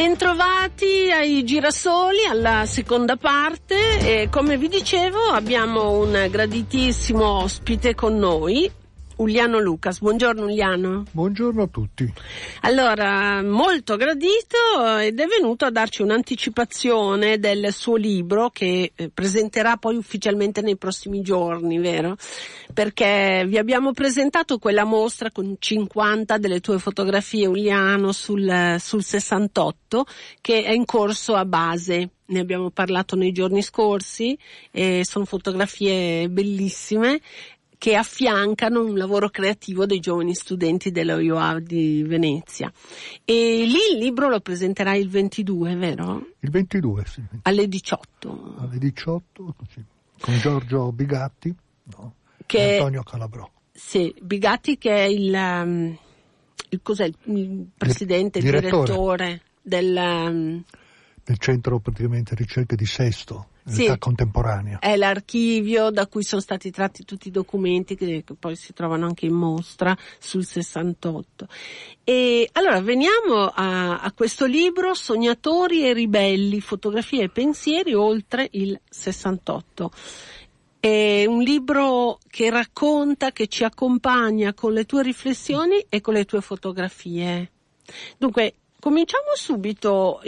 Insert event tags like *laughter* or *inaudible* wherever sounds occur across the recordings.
Bentrovati ai Girasoli alla seconda parte. E come vi dicevo abbiamo un graditissimo ospite con noi, Uliano Lucas. Buongiorno Uliano. Buongiorno a tutti. Allora, molto gradito ed è venuto a darci un'anticipazione del suo libro che eh, presenterà poi ufficialmente nei prossimi giorni, vero? Perché vi abbiamo presentato quella mostra con 50 delle tue fotografie Uliano sul, sul 68 che è in corso a base ne abbiamo parlato nei giorni scorsi, eh, sono fotografie bellissime che affiancano un lavoro creativo dei giovani studenti dello IOA di Venezia. E lì il libro lo presenterai il 22, vero? Il 22, sì. Alle 18. Alle 18, sì. con Giorgio Bigatti no? che, e Antonio Calabrò. Sì, Bigatti che è il, um, il, il presidente, il direttore, direttore del... Um, del centro praticamente ricerche di Sesto sì, contemporanea. È l'archivio da cui sono stati tratti tutti i documenti che, che, poi si trovano anche in mostra sul 68. E allora veniamo a, a questo libro Sognatori e ribelli, fotografie e pensieri oltre il 68. È un libro che racconta, che ci accompagna con le tue riflessioni e con le tue fotografie. Dunque, cominciamo subito.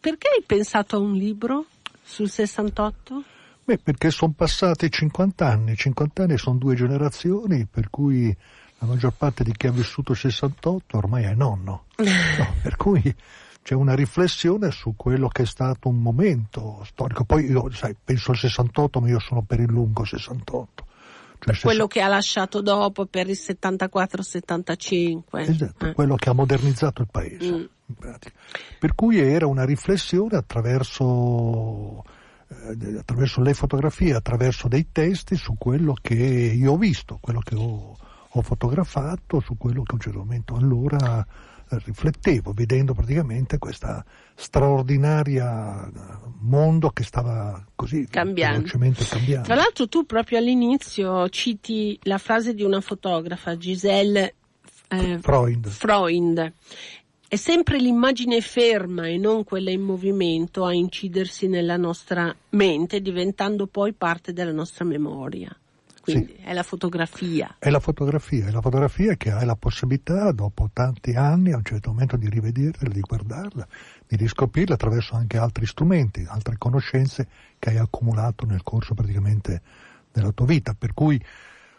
Perché hai pensato a un libro? Sul 68? Beh, perché sono passati 50 anni, 50 anni sono due generazioni, per cui la maggior parte di chi ha vissuto il 68 ormai è nonno. No, *laughs* per cui c'è una riflessione su quello che è stato un momento storico. Poi io, sai, penso al 68, ma io sono per il lungo 68. Cioè quello che ha lasciato dopo per il 74-75. Esatto, eh. quello che ha modernizzato il paese. Mm. Per cui era una riflessione attraverso, eh, attraverso, le fotografie, attraverso dei testi su quello che io ho visto, quello che ho, ho fotografato, su quello che a un certo momento allora eh, riflettevo, vedendo praticamente questa straordinaria mondo che stava così cambiando. velocemente cambiando. Tra l'altro tu proprio all'inizio citi la frase di una fotografa, Giselle eh, Freund. Freund. È sempre l'immagine ferma e non quella in movimento a incidersi nella nostra mente, diventando poi parte della nostra memoria. Quindi sì. è la fotografia. È la fotografia, è la fotografia che hai la possibilità, dopo tanti anni, a un certo momento di rivederla, di guardarla, di riscoprirla attraverso anche altri strumenti, altre conoscenze che hai accumulato nel corso praticamente della tua vita. Per cui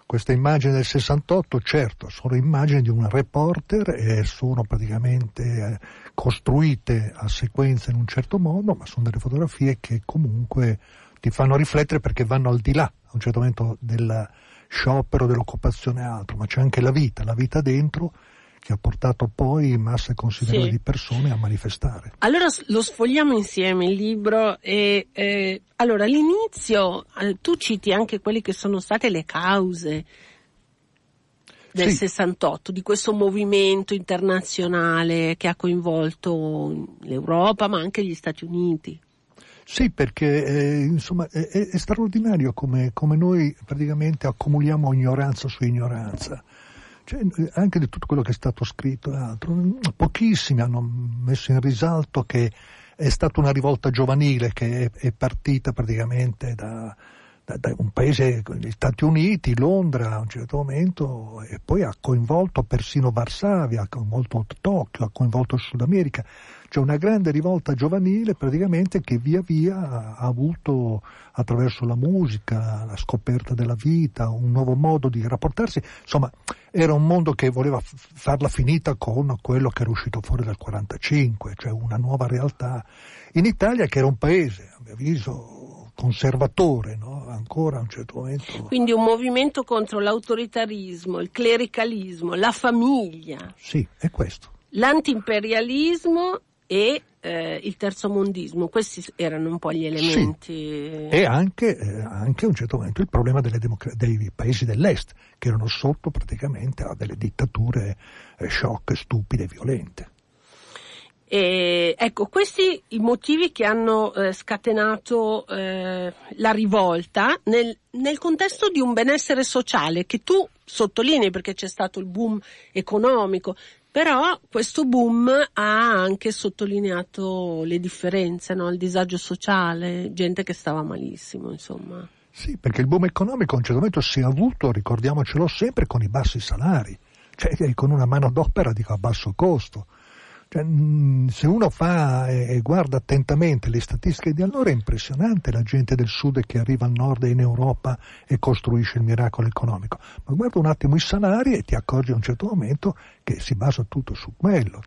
queste immagini del 68, certo, sono immagini di un reporter e sono praticamente eh, costruite a sequenza in un certo modo, ma sono delle fotografie che comunque ti fanno riflettere perché vanno al di là a un certo momento del sciopero, dell'occupazione e altro, ma c'è anche la vita, la vita dentro che ha portato poi masse considerevoli sì. di persone a manifestare. Allora lo sfogliamo insieme il libro e eh, allora all'inizio tu citi anche quelle che sono state le cause del sì. 68, di questo movimento internazionale che ha coinvolto l'Europa ma anche gli Stati Uniti. Sì, perché eh, insomma è, è, straordinario come, come, noi praticamente accumuliamo ignoranza su ignoranza. Cioè, anche di tutto quello che è stato scritto e altro, pochissimi hanno messo in risalto che è stata una rivolta giovanile che è, è partita praticamente da, da, da, un paese, gli Stati Uniti, Londra a un certo momento, e poi ha coinvolto persino Varsavia, ha coinvolto Tokyo, ha coinvolto il Sud America. C'è una grande rivolta giovanile praticamente che via via ha avuto attraverso la musica, la scoperta della vita, un nuovo modo di rapportarsi. Insomma, era un mondo che voleva farla finita con quello che era uscito fuori dal 45, cioè una nuova realtà. In Italia, che era un paese, a mio avviso, conservatore, no? ancora a un certo momento. Quindi un movimento contro l'autoritarismo, il clericalismo, la famiglia. Sì, è questo. L'antiimperialismo e eh, il mondismo, questi erano un po' gli elementi. Sì. E anche, eh, anche, a un certo momento il problema democ- dei paesi dell'est, che erano sotto praticamente a delle dittature eh, shock, stupide, violente. E, ecco, questi i motivi che hanno eh, scatenato eh, la rivolta nel, nel, contesto di un benessere sociale che tu sottolinei perché c'è stato il boom economico, Però questo boom ha anche sottolineato le differenze, no? il disagio sociale, gente che stava malissimo, insomma. Sì, perché il boom economico a un certo momento si è avuto, ricordiamocelo sempre, con i bassi salari, cioè con una mano d'opera dico, a basso costo. Cioè, mm, se uno fa e guarda attentamente le statistiche di allora è impressionante la gente del sud che arriva al nord e in Europa e costruisce il miracolo economico. Ma guarda un attimo i salari e ti accorgi a un certo momento che si basa tutto su quello.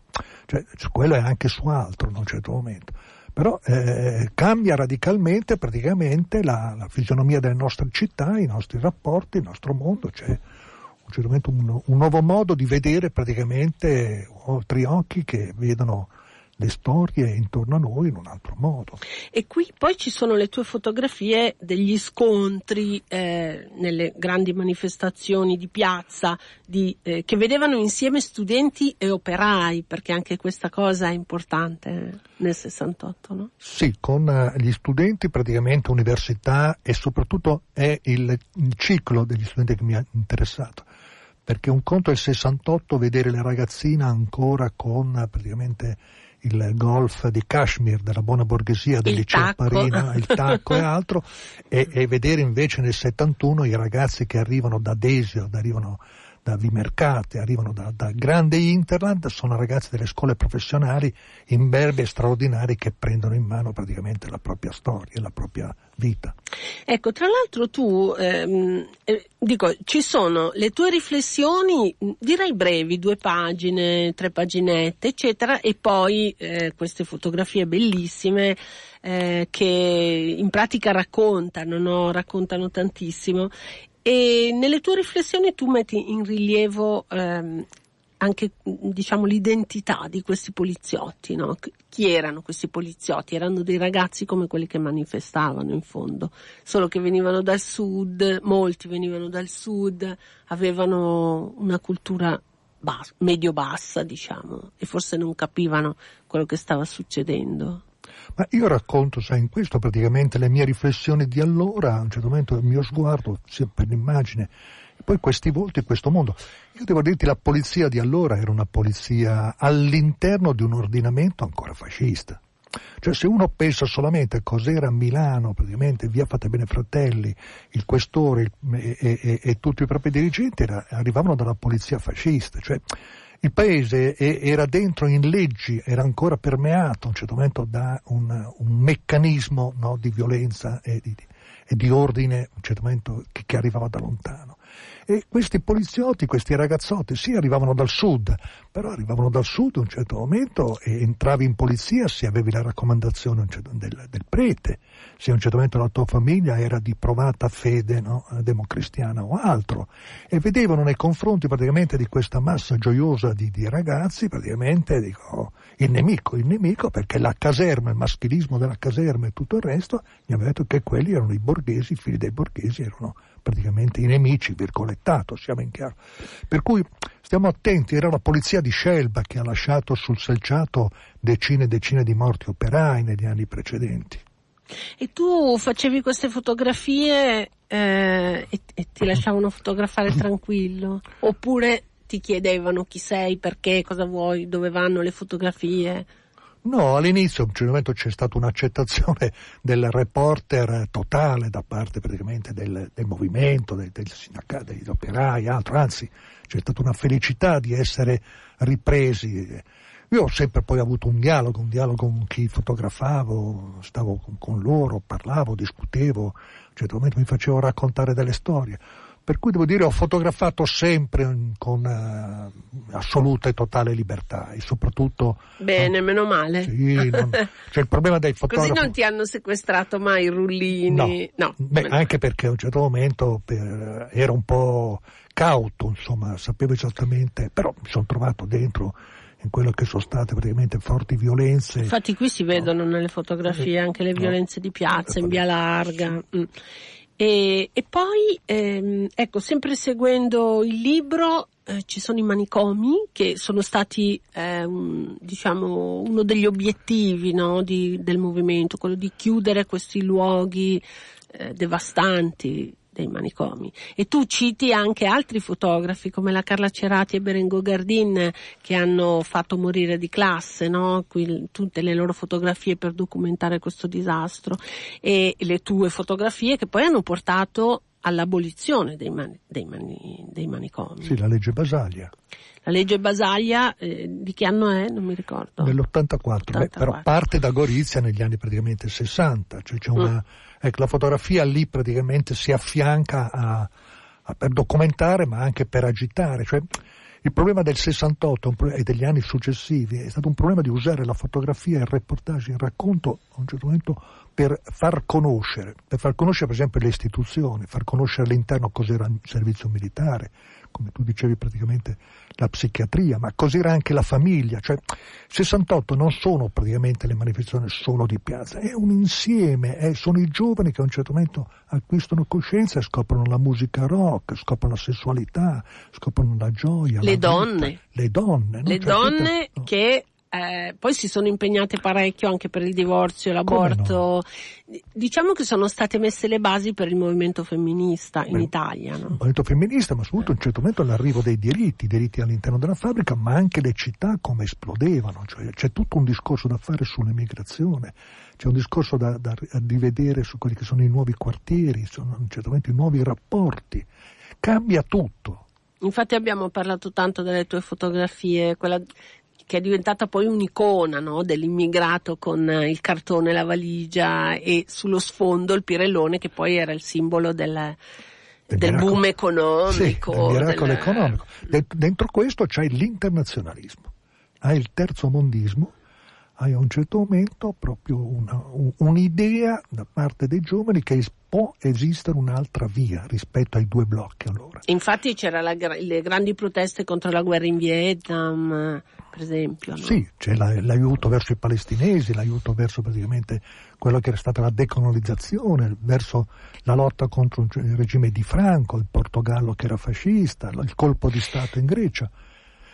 Cioè, su quello e anche su altro a un certo momento. Però eh, cambia radicalmente praticamente la, la fisionomia delle nostre città, i nostri rapporti, il nostro mondo. Cioè, un, un, nuovo modo di vedere praticamente altri occhi che vedono le storie intorno a noi in un altro modo. E qui poi ci sono le tue fotografie degli scontri eh, nelle grandi manifestazioni di piazza di, eh, che vedevano insieme studenti e operai, perché anche questa cosa è importante nel 68, no? Sì, con uh, gli studenti praticamente università e soprattutto è il, il ciclo degli studenti che mi ha interessato perché un conto è il 68 vedere le ragazzine ancora con praticamente il golf di Kashmir della buona borghesia del liceo Parina, il *laughs* tacco e altro, e, e, vedere invece nel 71 i ragazzi che arrivano da Desio, arrivano da Vimercate, arrivano da, da grande Interland, sono ragazzi delle scuole professionali imberbe straordinari che prendono in mano praticamente la propria storia, la propria vita. Ecco, tra l'altro tu, ehm, eh, dico, ci sono le tue riflessioni, direi brevi, due pagine, tre paginette, eccetera, e poi eh, queste fotografie bellissime eh, che in pratica raccontano, no? raccontano tantissimo e nelle tue riflessioni tu metti in rilievo ehm, anche diciamo, l'identità di questi poliziotti, no? chi erano questi poliziotti? Erano dei ragazzi come quelli che manifestavano in fondo, solo che venivano dal sud, molti venivano dal sud, avevano una cultura bas- medio-bassa, diciamo, e forse non capivano quello che stava succedendo. Ma io racconto, sai, in questo praticamente le mie riflessioni di allora, a un certo momento il mio sguardo, sia per l'immagine, e poi questi volti e questo mondo. Io devo dirti, la polizia di allora era una polizia all'interno di un ordinamento ancora fascista. Cioè se uno pensa solamente a cos'era Milano, praticamente via Fate Bene Fratelli, il questore il, e, e, e, tutti i propri dirigenti era, arrivavano dalla polizia fascista. Cioè, il paese era dentro in leggi, era ancora permeato a un certo momento da un, un meccanismo no, di violenza e di, e di, ordine un certo momento, che, che arrivava da lontano. E questi poliziotti, questi ragazzotti, sì, arrivavano dal sud, però arrivavano dal sud a un certo momento e entravi in polizia se avevi la raccomandazione del, del prete, se a un certo momento la tua famiglia era di provata fede no, democristiana o altro, e vedevano nei confronti praticamente di questa massa gioiosa di, di ragazzi, praticamente dico, il nemico, il nemico perché la caserma, il maschilismo della caserma e tutto il resto, gli aveva detto che quelli erano i borghesi, i figli dei borghesi erano praticamente i nemici, virgolettato, siamo in chiaro. Per cui stiamo attenti, era la polizia di Scelba che ha lasciato sul selciato decine e decine di morti operai negli anni precedenti. E tu facevi queste fotografie eh, e, e ti lasciavano fotografare tranquillo? Oppure ti chiedevano chi sei, perché, cosa vuoi, dove vanno le fotografie? No, all'inizio c'è stata un'accettazione *laughs* del reporter totale da parte praticamente del, del movimento, del, del sindacato, degli operai, altro, anzi c'è stata una felicità di essere ripresi. Io ho sempre poi avuto un dialogo, un dialogo con chi fotografavo, stavo con, con loro, parlavo, discutevo, a un certo momento mi facevo raccontare delle storie. Per cui devo dire ho fotografato sempre con uh, assoluta e totale libertà e soprattutto... Bene, no, meno male. Sì, non, cioè il problema dei fotografi... *laughs* Così non ti hanno sequestrato mai i rullini? No, no Beh, anche perché a un certo momento per, ero un po' cauto, insomma, sapevo esattamente, però mi sono trovato dentro in quello che sono state praticamente forti violenze. Infatti qui si vedono no. nelle fotografie anche le violenze no. di piazza in via larga. Mm. E, e poi, ehm, ecco, sempre seguendo il libro, eh, ci sono i manicomi che sono stati, eh, un, diciamo, uno degli obiettivi no, di, del movimento, quello di chiudere questi luoghi eh, devastanti dei manicomi. E tu citi anche altri fotografi come la Carla Cerati e Berengo Gardin che hanno fatto morire di classe no? Qui, tutte le loro fotografie per documentare questo disastro e le tue fotografie che poi hanno portato all'abolizione dei, mani, dei, mani, dei manicomi. Sì, la legge Basaglia. La legge Basaglia eh, di che anno è? Non mi ricordo. Nell'84, Beh, però parte da Gorizia negli anni praticamente 60, cioè c'è una, mm. ecco, la fotografia lì praticamente si affianca a, a, per documentare ma anche per agitare, cioè il problema del 68 e degli anni successivi è stato un problema di usare la fotografia, il reportage, il racconto a un certo momento per far conoscere, per far conoscere per esempio le istituzioni, far conoscere all'interno cos'era il servizio militare, come tu dicevi praticamente la psichiatria, ma cos'era anche la famiglia, cioè 68 non sono praticamente le manifestazioni solo di piazza, è un insieme, è, sono i giovani che a un certo momento acquistano coscienza e scoprono la musica rock, scoprono la sessualità, scoprono la gioia. Le la donne. Vita, le donne. Le cioè, donne no. che eh, poi si sono impegnate parecchio anche per il divorzio e l'aborto. No? Diciamo che sono state messe le basi per il movimento femminista in Beh, Italia. No? Il movimento femminista, ma soprattutto a un certo momento l'arrivo dei diritti, i diritti all'interno della fabbrica, ma anche le città come esplodevano. Cioè, c'è tutto un discorso da fare sull'emigrazione, c'è un discorso da, da rivedere su quelli che sono i nuovi quartieri, sono certamente i nuovi rapporti. Cambia tutto. Infatti abbiamo parlato tanto delle tue fotografie, quella che è diventata poi un'icona no? dell'immigrato con il cartone, la valigia e sullo sfondo il pirellone che poi era il simbolo del, del, del boom economico. Sì, del miracolo del... economico. Dentro questo c'è l'internazionalismo, hai il terzo mondismo, hai a un certo momento proprio una, un'idea da parte dei giovani che può esistere un'altra via rispetto ai due blocchi allora. Infatti c'erano le grandi proteste contro la guerra in Vietnam, per esempio. No? Sì, c'è la, l'aiuto verso i palestinesi, l'aiuto verso praticamente quello che era stata la decolonizzazione, verso la lotta contro il regime di Franco, il Portogallo che era fascista, il colpo di Stato in Grecia.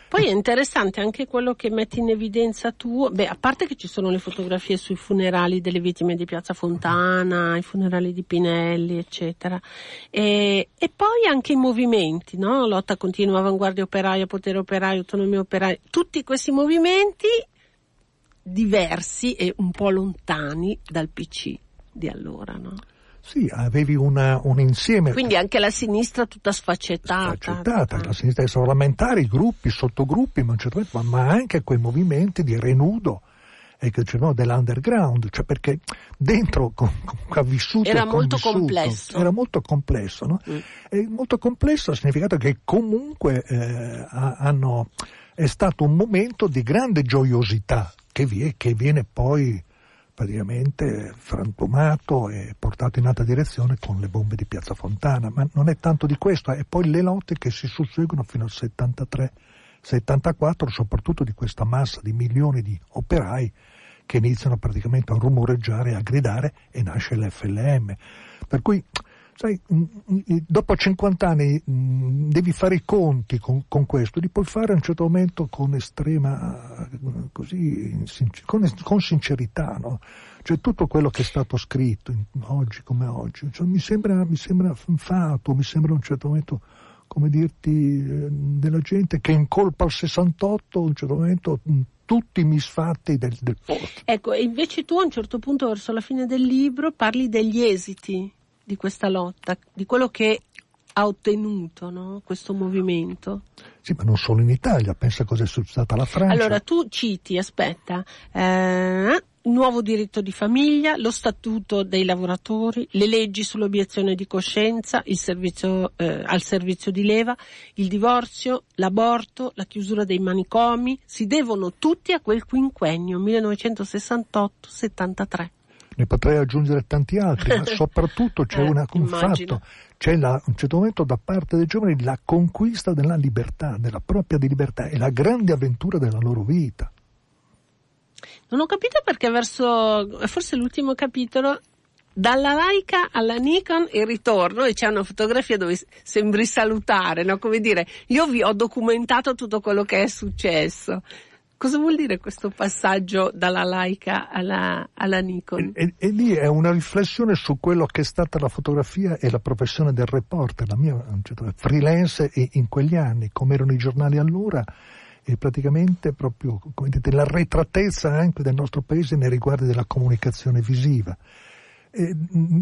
Poi è interessante anche quello che metti in evidenza tu, beh, a parte che ci sono le fotografie sui funerali delle vittime di Piazza Fontana, i funerali di Pinelli, eccetera, e, e poi anche i movimenti, no? Lotta continua, avanguardia operaia, potere operaio, autonomia operaia, tutti questi movimenti diversi e un po' lontani dal PC di allora, no? Sì, avevi una, un insieme. Quindi anche la sinistra tutta sfaccettata. Sfaccettata, la sinistra dei parlamentari, i gruppi, sottogruppi, ma, ma anche quei movimenti di renudo e che no, dell'underground, cioè perché dentro *laughs* comunque ha vissuto era molto complesso. Era molto complesso, no? Mm. E molto complesso ha significato che comunque eh, hanno, è stato un momento di grande gioiosità che, vi, che viene poi praticamente frantumato e portato in altra direzione con le bombe di Piazza Fontana, ma non è tanto di questo, è poi le lotte che si susseguono fino al 73, 74, soprattutto di questa massa di milioni di operai che iniziano praticamente a rumoreggiare, a gridare e nasce l'FLM. Per cui sai, mm, mm, dopo 50 anni mm, devi fare i conti con, con, questo, li puoi fare a un certo momento con estrema, così, con, con sincerità, no? Cioè tutto quello che è stato scritto oggi come oggi, cioè, mi, sembra, mi sembra fatto, mi sembra a un certo momento come dirti, eh, della gente che incolpa il 68 a un certo momento tutti i misfatti del, del posto. Ecco, e invece tu a un certo punto verso la fine del libro parli degli esiti di questa lotta, di quello che ha ottenuto no? questo movimento. Sì, ma non solo in Italia, pensa cosa è successa alla Francia. Allora, tu citi, aspetta, eh, nuovo diritto di famiglia, lo statuto dei lavoratori, le leggi sull'obiezione di coscienza, il servizio, eh, al servizio di leva, il divorzio, l'aborto, la chiusura dei manicomi, si devono tutti a quel quinquennio 1968-73 ne potrei aggiungere tanti altri, ma *laughs* soprattutto c'è eh, una, un fatto, c'è la, a un certo momento da parte dei giovani la conquista della libertà, della propria libertà, è la grande avventura della loro vita. Non ho capito perché verso, forse l'ultimo capitolo, dalla Leica alla Nikon il ritorno e c'è una fotografia dove sembri salutare, no? Come dire, io vi ho documentato tutto quello che è successo. Cosa vuol dire questo passaggio dalla Leica alla, alla Nikon? E, e, e, lì è una riflessione su quello che è stata la fotografia e la professione del reporter, la mia cioè, freelance in quegli anni, come erano i giornali allora e praticamente proprio come dite, l'arretratezza anche del nostro paese nei riguardi della comunicazione visiva. Eh,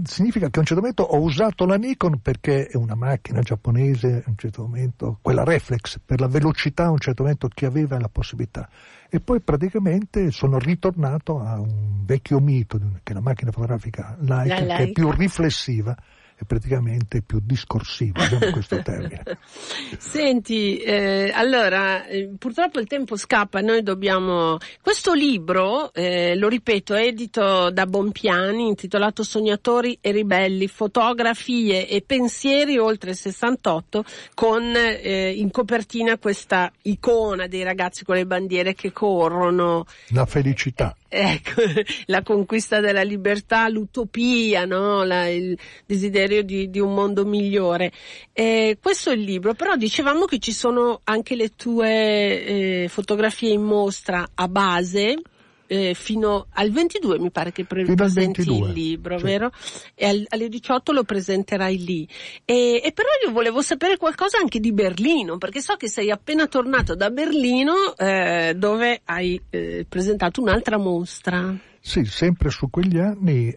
significa che a un certo momento ho usato la Nikon perché è una macchina giapponese, a un certo momento, quella reflex, per la velocità a un certo momento che aveva la possibilità. E poi praticamente sono ritornato a un vecchio mito, che è la macchina fotografica Leica, che è più riflessiva è praticamente più discorsivo, usiamo questo termine. *laughs* Senti, eh, allora, eh, purtroppo il tempo scappa, noi dobbiamo... Questo libro, eh, lo ripeto, è edito da Bompiani, intitolato Sognatori e ribelli, fotografie e pensieri oltre 68, con eh, in copertina questa icona dei ragazzi con le bandiere che corrono. La felicità. Ecco, *laughs* la conquista della libertà, l'utopia, no? la, il desiderio di, di, un mondo migliore. Eh, questo è il libro, però dicevamo che ci sono anche le tue eh, fotografie in mostra a base, eh, fino al 22 mi pare che pre- presenti il libro, sì. vero? E al, alle 18 lo presenterai lì. E, e, però io volevo sapere qualcosa anche di Berlino, perché so che sei appena tornato da Berlino eh, dove hai eh, presentato un'altra mostra. Sì, sempre su quegli anni,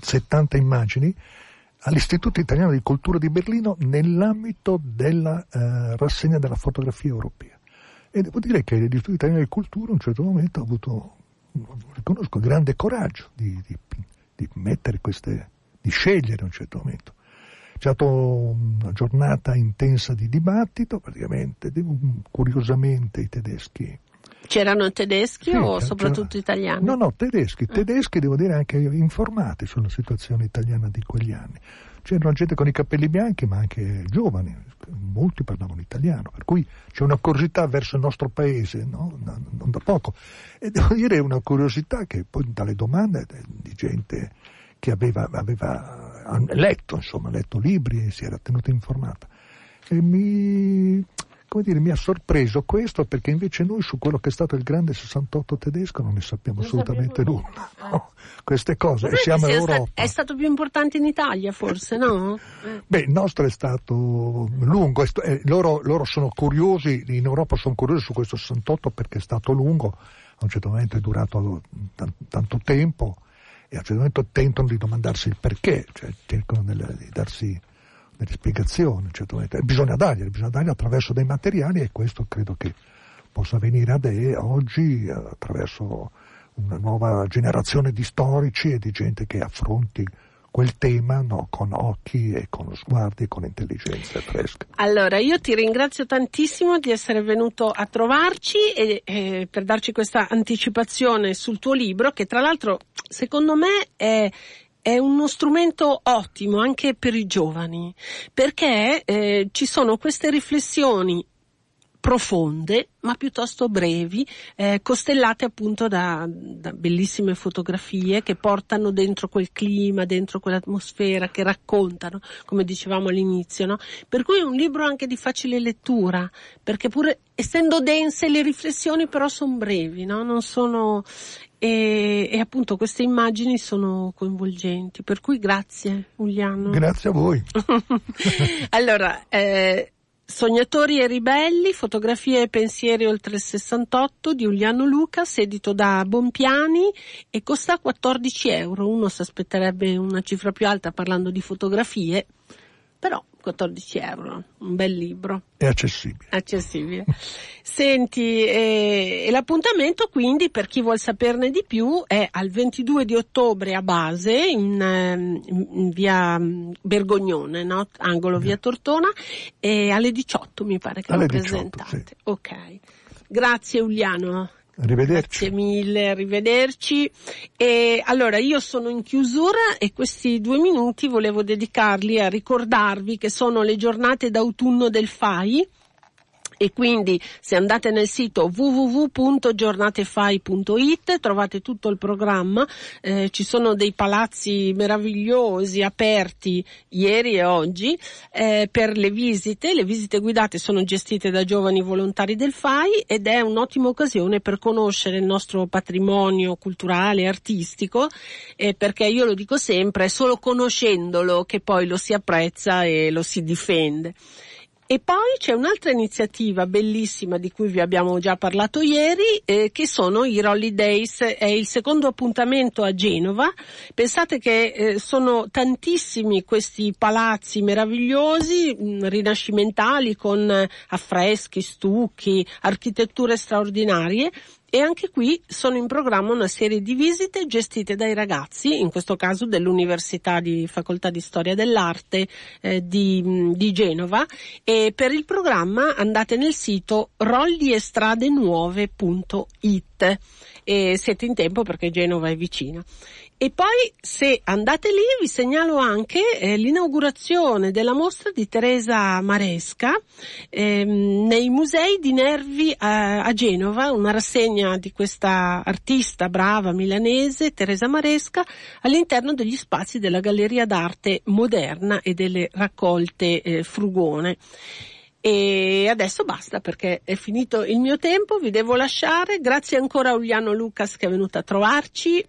70 eh, immagini all'Istituto Italiano di Cultura di Berlino nell'ambito della eh, rassegna della fotografia europea. E devo dire che l'Istituto Italiano di Cultura a un certo momento ha avuto, riconosco, grande coraggio di, di, di mettere queste, di scegliere a un certo momento. C'è stata una giornata intensa di dibattito, praticamente, curiosamente i tedeschi. C'erano tedeschi sì, o soprattutto italiani? No, no, tedeschi. Ah. Tedeschi, devo dire, anche informati sulla situazione italiana di quegli anni. C'era gente con i capelli bianchi, ma anche giovani, molti parlavano italiano, per cui c'è una curiosità verso il nostro paese, no? non da poco. E devo dire una curiosità che poi dalle domande di gente che aveva, aveva letto, insomma, letto libri e si era tenuta informata. E mi, come dire, mi ha sorpreso questo perché invece noi su quello che è stato il grande 68 tedesco non ne sappiamo non assolutamente nulla. No? Queste cose, e siamo in Europa. È stato più importante in Italia forse, no? Beh, il nostro è stato lungo, eh, loro, loro, sono curiosi, in Europa sono curiosi su questo 68 perché è stato lungo, a un certo momento è durato t- tanto tempo e a un certo momento tentano di domandarsi il perché, cioè cercano di darsi delle spiegazioni, certamente. bisogna dargliele, bisogna dargliele attraverso dei materiali e questo credo che possa avvenire ad oggi attraverso una nuova generazione di storici e di gente che affronti quel tema no, con occhi e con sguardi e con intelligenza fresca. Allora, io ti ringrazio tantissimo di essere venuto a trovarci e, e per darci questa anticipazione sul tuo libro, che tra l'altro secondo me è è uno strumento ottimo anche per i giovani perché eh, ci sono queste riflessioni profonde ma piuttosto brevi, eh, costellate appunto da, da, bellissime fotografie che portano dentro quel clima, dentro quell'atmosfera, che raccontano, come dicevamo all'inizio, no? Per cui è un libro anche di facile lettura, perché pur essendo dense le riflessioni però sono brevi, no? Non sono, e, e, appunto queste immagini sono coinvolgenti, per cui grazie Uliano. Grazie a voi. *laughs* allora, eh, Sognatori e ribelli, fotografie e pensieri oltre il 68 di Uliano Lucas, edito da Bompiani e costa 14 euro. Uno si aspetterebbe una cifra più alta parlando di fotografie, però 14 euro, un bel libro. È accessibile. Accessibile. Senti, eh, l'appuntamento quindi per chi vuol saperne di più è al 22 di ottobre a base in, ehm, in via mm, Bergognone, no? angolo via Tortona, e alle 18 mi pare che alle lo 18, presentate. Sì. Ok. Grazie Uliano. Arrivederci. Grazie mille, arrivederci. E allora io sono in chiusura e questi due minuti volevo dedicarli a ricordarvi che sono le giornate d'autunno del FAI e quindi se andate nel sito www.giornatefai.it trovate tutto il programma, eh, ci sono dei palazzi meravigliosi aperti ieri e oggi eh, per le visite, le visite guidate sono gestite da giovani volontari del FAI ed è un'ottima occasione per conoscere il nostro patrimonio culturale artistico eh, perché io lo dico sempre, è solo conoscendolo che poi lo si apprezza e lo si difende. E poi c'è un'altra iniziativa bellissima di cui vi abbiamo già parlato ieri, eh, che sono i Rolly Days, è il secondo appuntamento a Genova. Pensate che eh, sono tantissimi questi palazzi meravigliosi, mh, mm, rinascimentali, con eh, affreschi, stucchi, architetture straordinarie e anche qui sono in programma una serie di visite gestite dai ragazzi, in questo caso dell'Università di Facoltà di Storia dell'Arte eh, di, di, Genova e per il programma andate nel sito rolliestradenuove.it e siete in tempo perché Genova è vicina. E poi se andate lì vi segnalo anche eh, l'inaugurazione della mostra di Teresa Maresca ehm, nei musei di Nervi a, a, Genova, una rassegna di questa artista brava milanese Teresa Maresca all'interno degli spazi della Galleria d'arte moderna e delle raccolte eh, frugone. E adesso basta perché è finito il mio tempo, vi devo lasciare. Grazie ancora a Uliano Lucas che è venuto a trovarci.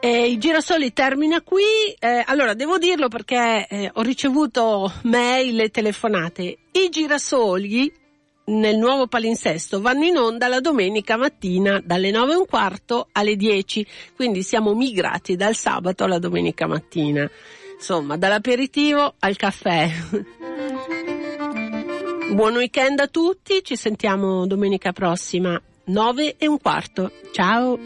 Eh, il girasoli termina qui, eh, allora devo dirlo perché eh, ho ricevuto mail e telefonate. I girasoli nel nuovo palinsesto vanno in onda la domenica mattina dalle 9 e un quarto alle 10, quindi siamo migrati dal sabato alla domenica mattina. Insomma, dall'aperitivo al caffè. *laughs* Buon weekend a tutti, ci sentiamo domenica prossima, 9 e un quarto. Ciao!